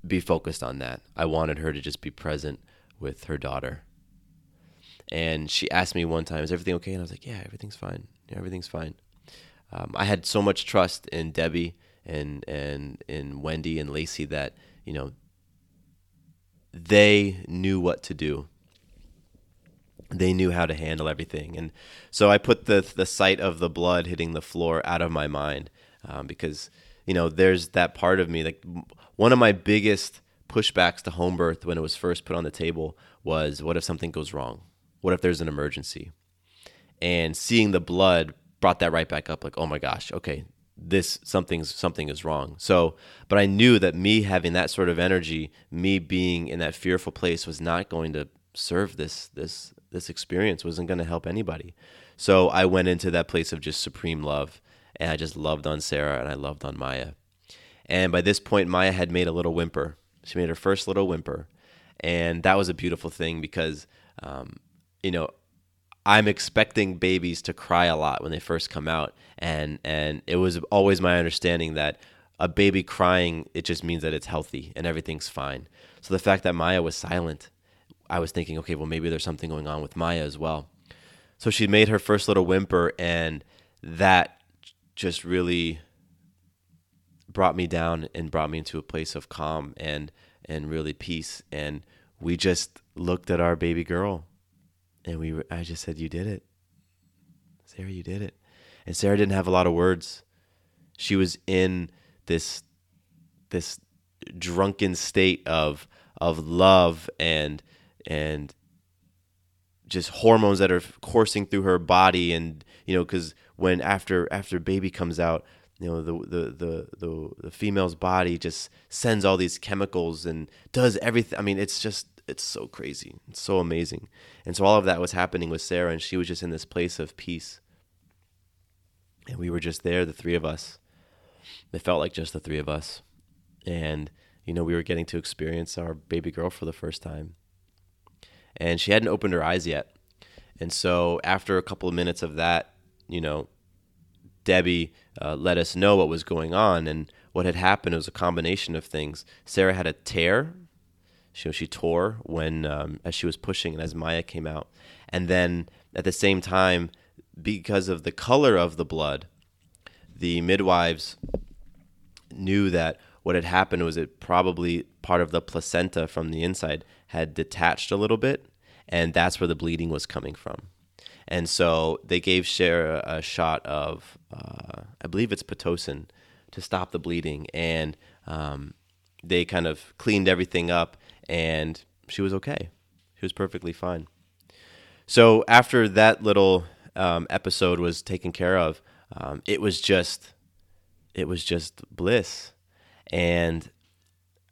be focused on that. I wanted her to just be present with her daughter. And she asked me one time, "Is everything okay?" And I was like, "Yeah, everything's fine. Yeah, everything's fine." Um, I had so much trust in Debbie and and in Wendy and Lacey that you know they knew what to do. They knew how to handle everything, and so I put the the sight of the blood hitting the floor out of my mind um, because you know there's that part of me like one of my biggest pushbacks to home birth when it was first put on the table was what if something goes wrong? What if there's an emergency? And seeing the blood brought that right back up like oh my gosh okay this something's something is wrong. So but i knew that me having that sort of energy me being in that fearful place was not going to serve this this this experience wasn't going to help anybody. So i went into that place of just supreme love and i just loved on sarah and i loved on maya. And by this point maya had made a little whimper. She made her first little whimper. And that was a beautiful thing because um, you know I'm expecting babies to cry a lot when they first come out, and and it was always my understanding that a baby crying it just means that it's healthy and everything's fine. So the fact that Maya was silent, I was thinking, okay, well maybe there's something going on with Maya as well. So she made her first little whimper, and that just really brought me down and brought me into a place of calm and and really peace. And we just looked at our baby girl and we I just said, "You did it, Sarah. You did it." And Sarah didn't have a lot of words. She was in this this drunken state of of love and and just hormones that are coursing through her body and you know because when after after baby comes out you know the, the the the the female's body just sends all these chemicals and does everything i mean it's just it's so crazy. It's so amazing. And so all of that was happening with Sarah, and she was just in this place of peace. And we were just there, the three of us. It felt like just the three of us. And, you know, we were getting to experience our baby girl for the first time. And she hadn't opened her eyes yet. And so after a couple of minutes of that, you know, Debbie uh, let us know what was going on. And what had happened was a combination of things. Sarah had a tear she, she tore when um, as she was pushing and as Maya came out, and then at the same time, because of the color of the blood, the midwives knew that what had happened was it probably part of the placenta from the inside had detached a little bit, and that's where the bleeding was coming from. And so they gave Sarah a shot of, uh, I believe it's pitocin, to stop the bleeding, and um, they kind of cleaned everything up and she was okay. She was perfectly fine. So after that little um, episode was taken care of, um, it was just, it was just bliss, and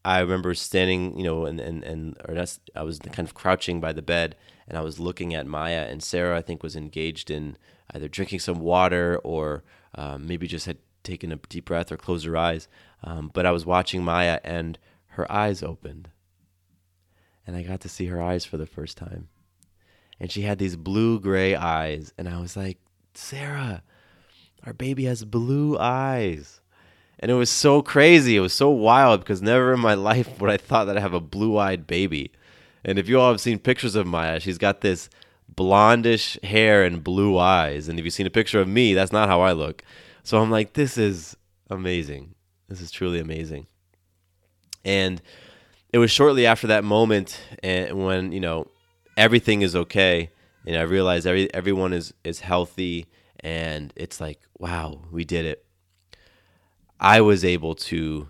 I remember standing, you know, and and and or that's, I was kind of crouching by the bed, and I was looking at Maya and Sarah. I think was engaged in either drinking some water or um, maybe just had taken a deep breath or closed her eyes. Um, but I was watching Maya, and her eyes opened, and I got to see her eyes for the first time. And she had these blue gray eyes, and I was like, Sarah, our baby has blue eyes. And it was so crazy. It was so wild because never in my life would I thought that I have a blue eyed baby. And if you all have seen pictures of Maya, she's got this blondish hair and blue eyes. And if you've seen a picture of me, that's not how I look. So I'm like, this is amazing. This is truly amazing. And it was shortly after that moment and when you know everything is okay and I realized every everyone is is healthy and it's like, wow, we did it. I was able to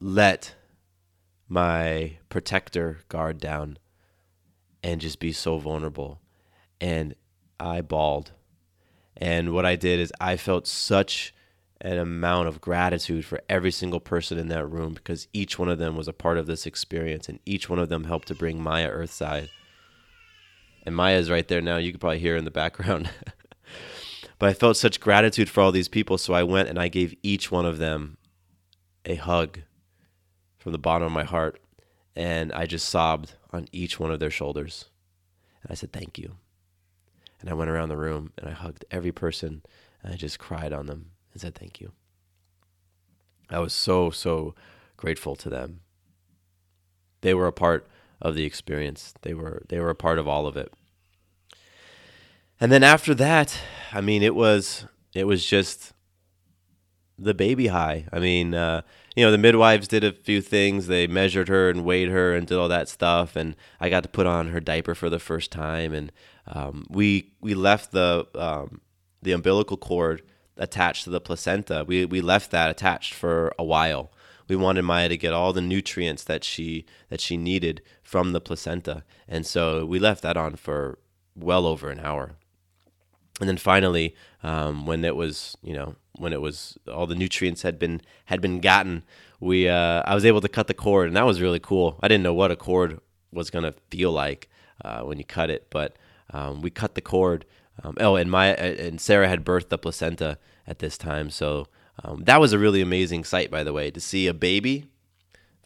let my protector guard down and just be so vulnerable. And I bawled. And what I did is I felt such an amount of gratitude for every single person in that room because each one of them was a part of this experience and each one of them helped to bring Maya Earthside. And Maya's right there now. You could probably hear in the background. but I felt such gratitude for all these people. So I went and I gave each one of them a hug from the bottom of my heart. And I just sobbed on each one of their shoulders. And I said, Thank you. And I went around the room and I hugged every person and I just cried on them and said, Thank you. I was so, so grateful to them. They were a part of the experience. They were they were a part of all of it. And then after that, I mean, it was it was just the baby high. I mean, uh, you know, the midwives did a few things. They measured her and weighed her and did all that stuff. And I got to put on her diaper for the first time. And um, we we left the um, the umbilical cord attached to the placenta. We we left that attached for a while. We wanted Maya to get all the nutrients that she that she needed from the placenta, and so we left that on for well over an hour. And then finally, um, when it was you know when it was all the nutrients had been had been gotten, we uh, I was able to cut the cord, and that was really cool. I didn't know what a cord was gonna feel like uh, when you cut it, but um, we cut the cord. Um, oh, and Maya and Sarah had birthed the placenta at this time, so um, that was a really amazing sight, by the way, to see a baby,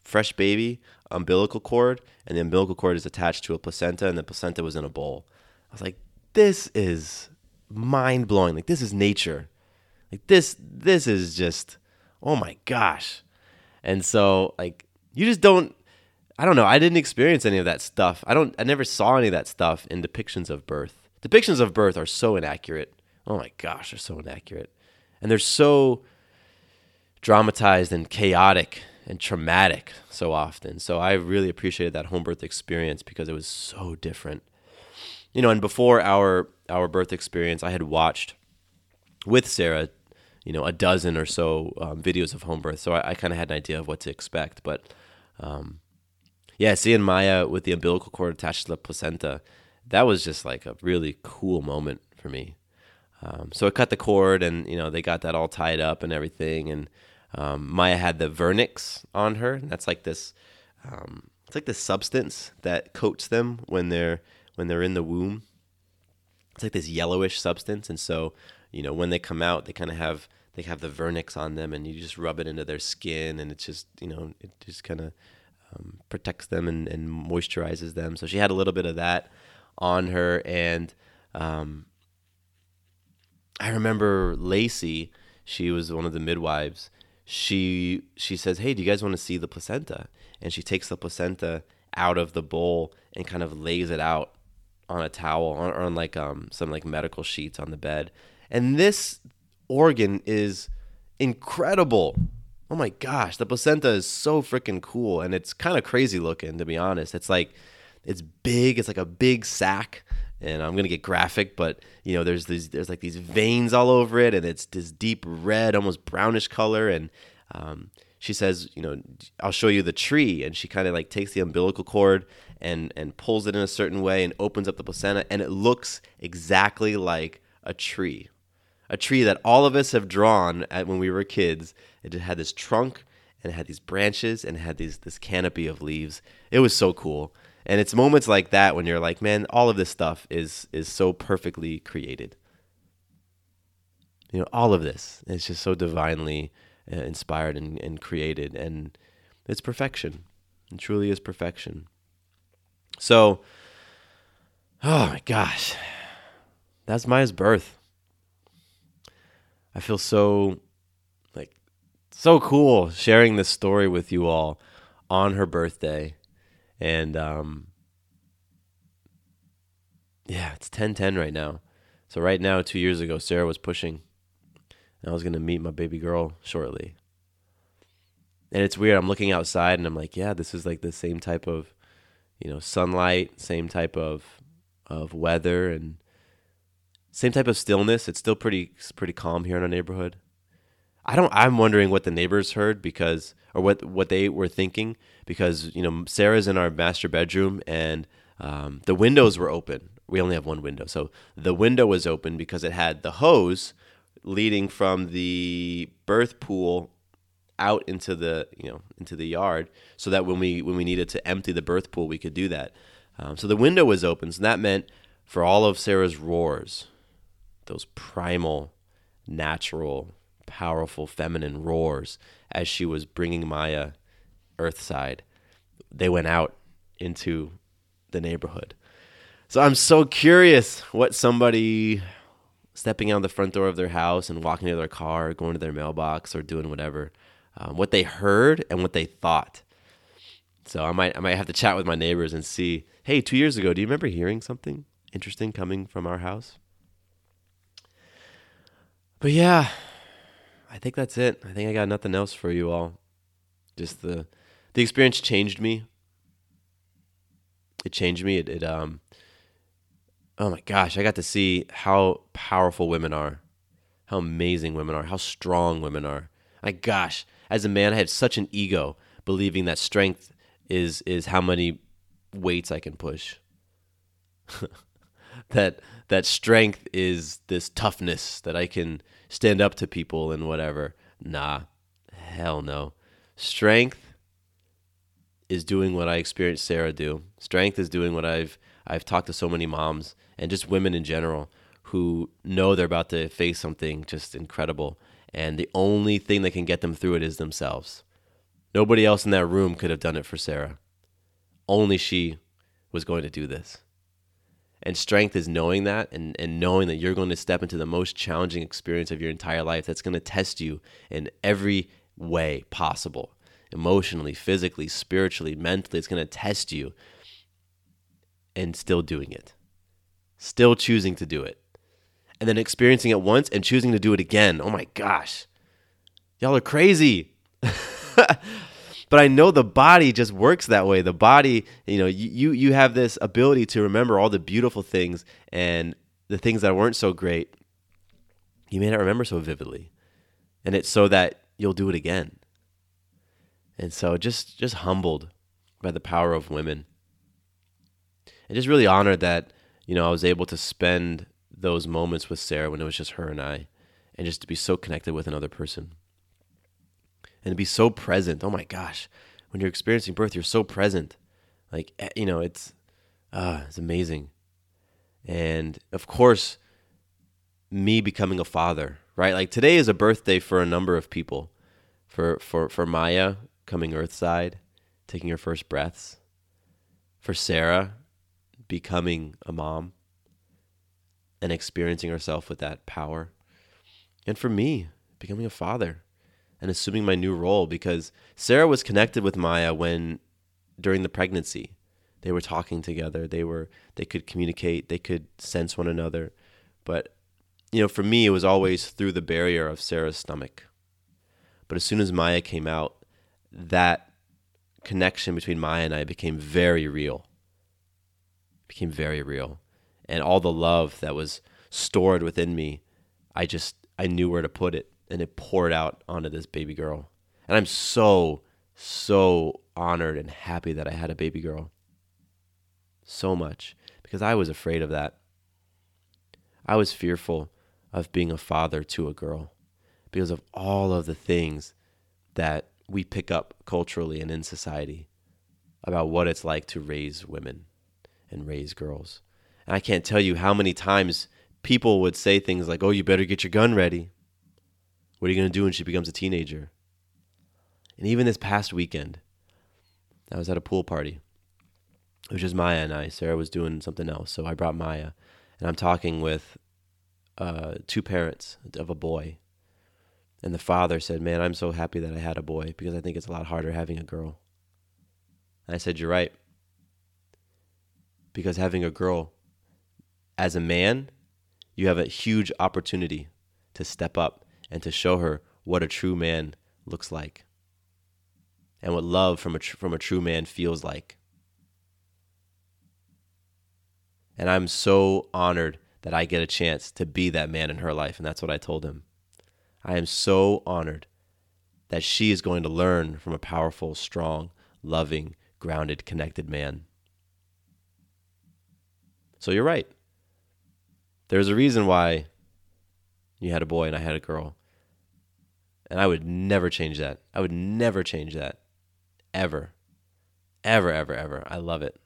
fresh baby, umbilical cord, and the umbilical cord is attached to a placenta, and the placenta was in a bowl. I was like, this is mind blowing. Like this is nature. Like this, this is just, oh my gosh. And so, like, you just don't. I don't know. I didn't experience any of that stuff. I don't. I never saw any of that stuff in depictions of birth. Depictions of birth are so inaccurate. Oh my gosh, they're so inaccurate, and they're so dramatized and chaotic and traumatic so often. So I really appreciated that home birth experience because it was so different. You know, and before our our birth experience, I had watched with Sarah, you know, a dozen or so um, videos of home birth, so I, I kind of had an idea of what to expect. But um, yeah, seeing Maya with the umbilical cord attached to the placenta, that was just like a really cool moment for me. Um, so I cut the cord, and you know, they got that all tied up and everything, and um, Maya had the vernix on her, and that's like this. Um, it's like this substance that coats them when they're when they're in the womb. It's like this yellowish substance, and so you know when they come out, they kind of have they have the vernix on them, and you just rub it into their skin, and it's just you know it just kind of um, protects them and, and moisturizes them. So she had a little bit of that on her, and um, I remember Lacey. She was one of the midwives she she says, "Hey, do you guys want to see the placenta?" And she takes the placenta out of the bowl and kind of lays it out on a towel or on like um some like medical sheets on the bed. And this organ is incredible. Oh my gosh, the placenta is so freaking cool and it's kind of crazy looking to be honest. It's like it's big, it's like a big sack and I'm gonna get graphic, but you know, there's these there's like these veins all over it, and it's this deep red, almost brownish color. And um, she says, you know, I'll show you the tree, and she kind of like takes the umbilical cord and and pulls it in a certain way and opens up the placenta, and it looks exactly like a tree, a tree that all of us have drawn at when we were kids. It had this trunk and it had these branches and it had these this canopy of leaves. It was so cool. And it's moments like that when you're like, man, all of this stuff is is so perfectly created. You know, all of this is just so divinely uh, inspired and, and created, and it's perfection. It truly is perfection. So, oh my gosh, that's Maya's birth. I feel so like so cool sharing this story with you all on her birthday and um, yeah, it's 10-10 right now. So right now, two years ago, Sarah was pushing. And I was gonna meet my baby girl shortly. And it's weird. I'm looking outside and I'm like, yeah, this is like the same type of, you know, sunlight, same type of of weather, and Same type of stillness. It's still pretty pretty calm here in our neighborhood. I don't. I'm wondering what the neighbors heard because, or what what they were thinking because you know Sarah's in our master bedroom and um, the windows were open. We only have one window, so the window was open because it had the hose leading from the birth pool out into the you know into the yard, so that when we when we needed to empty the birth pool, we could do that. Um, so the window was open, so that meant for all of Sarah's roars, those primal, natural, powerful feminine roars as she was bringing Maya earthside, they went out into the neighborhood. So I'm so curious what somebody stepping out the front door of their house and walking to their car, going to their mailbox, or doing whatever, um, what they heard and what they thought. So I might I might have to chat with my neighbors and see. Hey, two years ago, do you remember hearing something interesting coming from our house? But yeah, I think that's it. I think I got nothing else for you all. Just the the experience changed me. It changed me. It, it um oh my gosh, I got to see how powerful women are, how amazing women are, how strong women are. My gosh, as a man, I had such an ego believing that strength is is how many weights I can push. that that strength is this toughness that I can stand up to people and whatever. Nah, hell no. Strength is doing what I experienced Sarah do. Strength is doing what I've I've talked to so many moms and just women in general who know they're about to face something just incredible and the only thing that can get them through it is themselves. Nobody else in that room could have done it for Sarah. Only she was going to do this. And strength is knowing that and, and knowing that you're going to step into the most challenging experience of your entire life that's going to test you in every way possible emotionally, physically, spiritually, mentally. It's going to test you and still doing it, still choosing to do it, and then experiencing it once and choosing to do it again. Oh my gosh. Y'all are crazy. but I know the body just works that way. The body, you know, you you have this ability to remember all the beautiful things and the things that weren't so great. You may not remember so vividly, and it's so that you'll do it again. And so, just just humbled by the power of women, and just really honored that you know I was able to spend those moments with Sarah when it was just her and I, and just to be so connected with another person and to be so present. Oh my gosh, when you're experiencing birth, you're so present. Like eh, you know, it's ah, it's amazing. And of course, me becoming a father, right? Like today is a birthday for a number of people. For for for Maya coming earthside, taking her first breaths. For Sarah becoming a mom and experiencing herself with that power. And for me, becoming a father and assuming my new role because Sarah was connected with Maya when during the pregnancy. They were talking together. They were they could communicate. They could sense one another. But you know for me it was always through the barrier of Sarah's stomach. But as soon as Maya came out that connection between Maya and I became very real. Became very real. And all the love that was stored within me I just I knew where to put it and it poured out onto this baby girl. And I'm so, so honored and happy that I had a baby girl. So much because I was afraid of that. I was fearful of being a father to a girl because of all of the things that we pick up culturally and in society about what it's like to raise women and raise girls. And I can't tell you how many times people would say things like, oh, you better get your gun ready. What are you going to do when she becomes a teenager? And even this past weekend, I was at a pool party. It was just Maya and I. Sarah was doing something else, so I brought Maya, and I'm talking with uh, two parents of a boy. And the father said, Man, I'm so happy that I had a boy because I think it's a lot harder having a girl. And I said, You're right. Because having a girl, as a man, you have a huge opportunity to step up and to show her what a true man looks like and what love from a, tr- from a true man feels like. And I'm so honored that I get a chance to be that man in her life. And that's what I told him. I am so honored that she is going to learn from a powerful, strong, loving, grounded, connected man. So you're right. There's a reason why you had a boy and I had a girl. And I would never change that. I would never change that. Ever. Ever, ever, ever. I love it.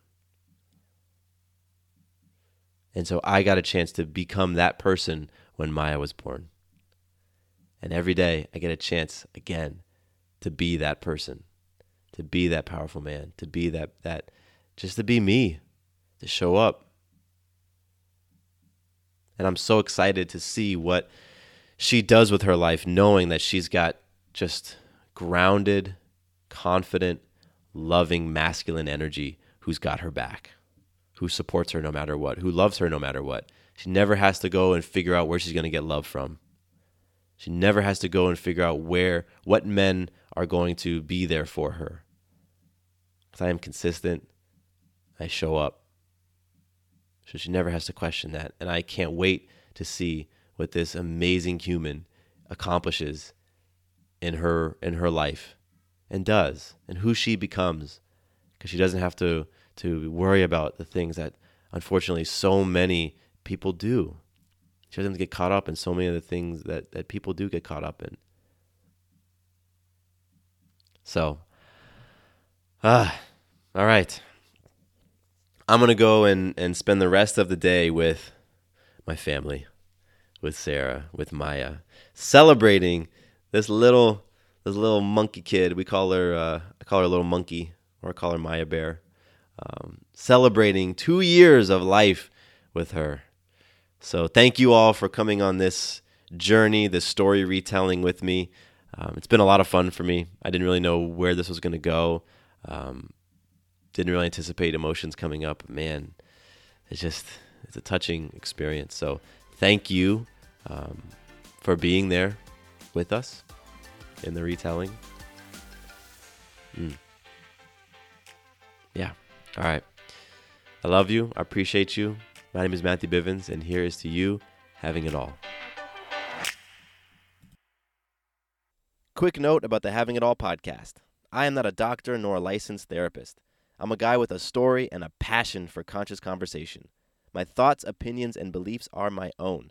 And so I got a chance to become that person when Maya was born. And every day I get a chance again to be that person, to be that powerful man, to be that that just to be me, to show up. And I'm so excited to see what she does with her life knowing that she's got just grounded, confident, loving masculine energy who's got her back who supports her no matter what, who loves her no matter what. She never has to go and figure out where she's going to get love from. She never has to go and figure out where, what men are going to be there for her. Because I am consistent, I show up. So she never has to question that. And I can't wait to see what this amazing human accomplishes in her in her life and does and who she becomes because she doesn't have to to worry about the things that unfortunately so many people do. She doesn't get caught up in so many of the things that, that people do get caught up in. So, ah, all right. I'm going to go and, and spend the rest of the day with my family, with Sarah, with Maya, celebrating this little this little monkey kid. We call her uh, I call her little monkey, or I call her Maya Bear um, celebrating two years of life with her. So thank you all for coming on this journey, this story retelling with me. Um, it's been a lot of fun for me. I didn't really know where this was going to go. Um, didn't really anticipate emotions coming up. Man, it's just it's a touching experience. So thank you um, for being there with us in the retelling. Mm. Yeah. All right. I love you. I appreciate you. My name is Matthew Bivens, and here is to you having it all. Quick note about the Having It All podcast. I am not a doctor nor a licensed therapist. I'm a guy with a story and a passion for conscious conversation. My thoughts, opinions, and beliefs are my own.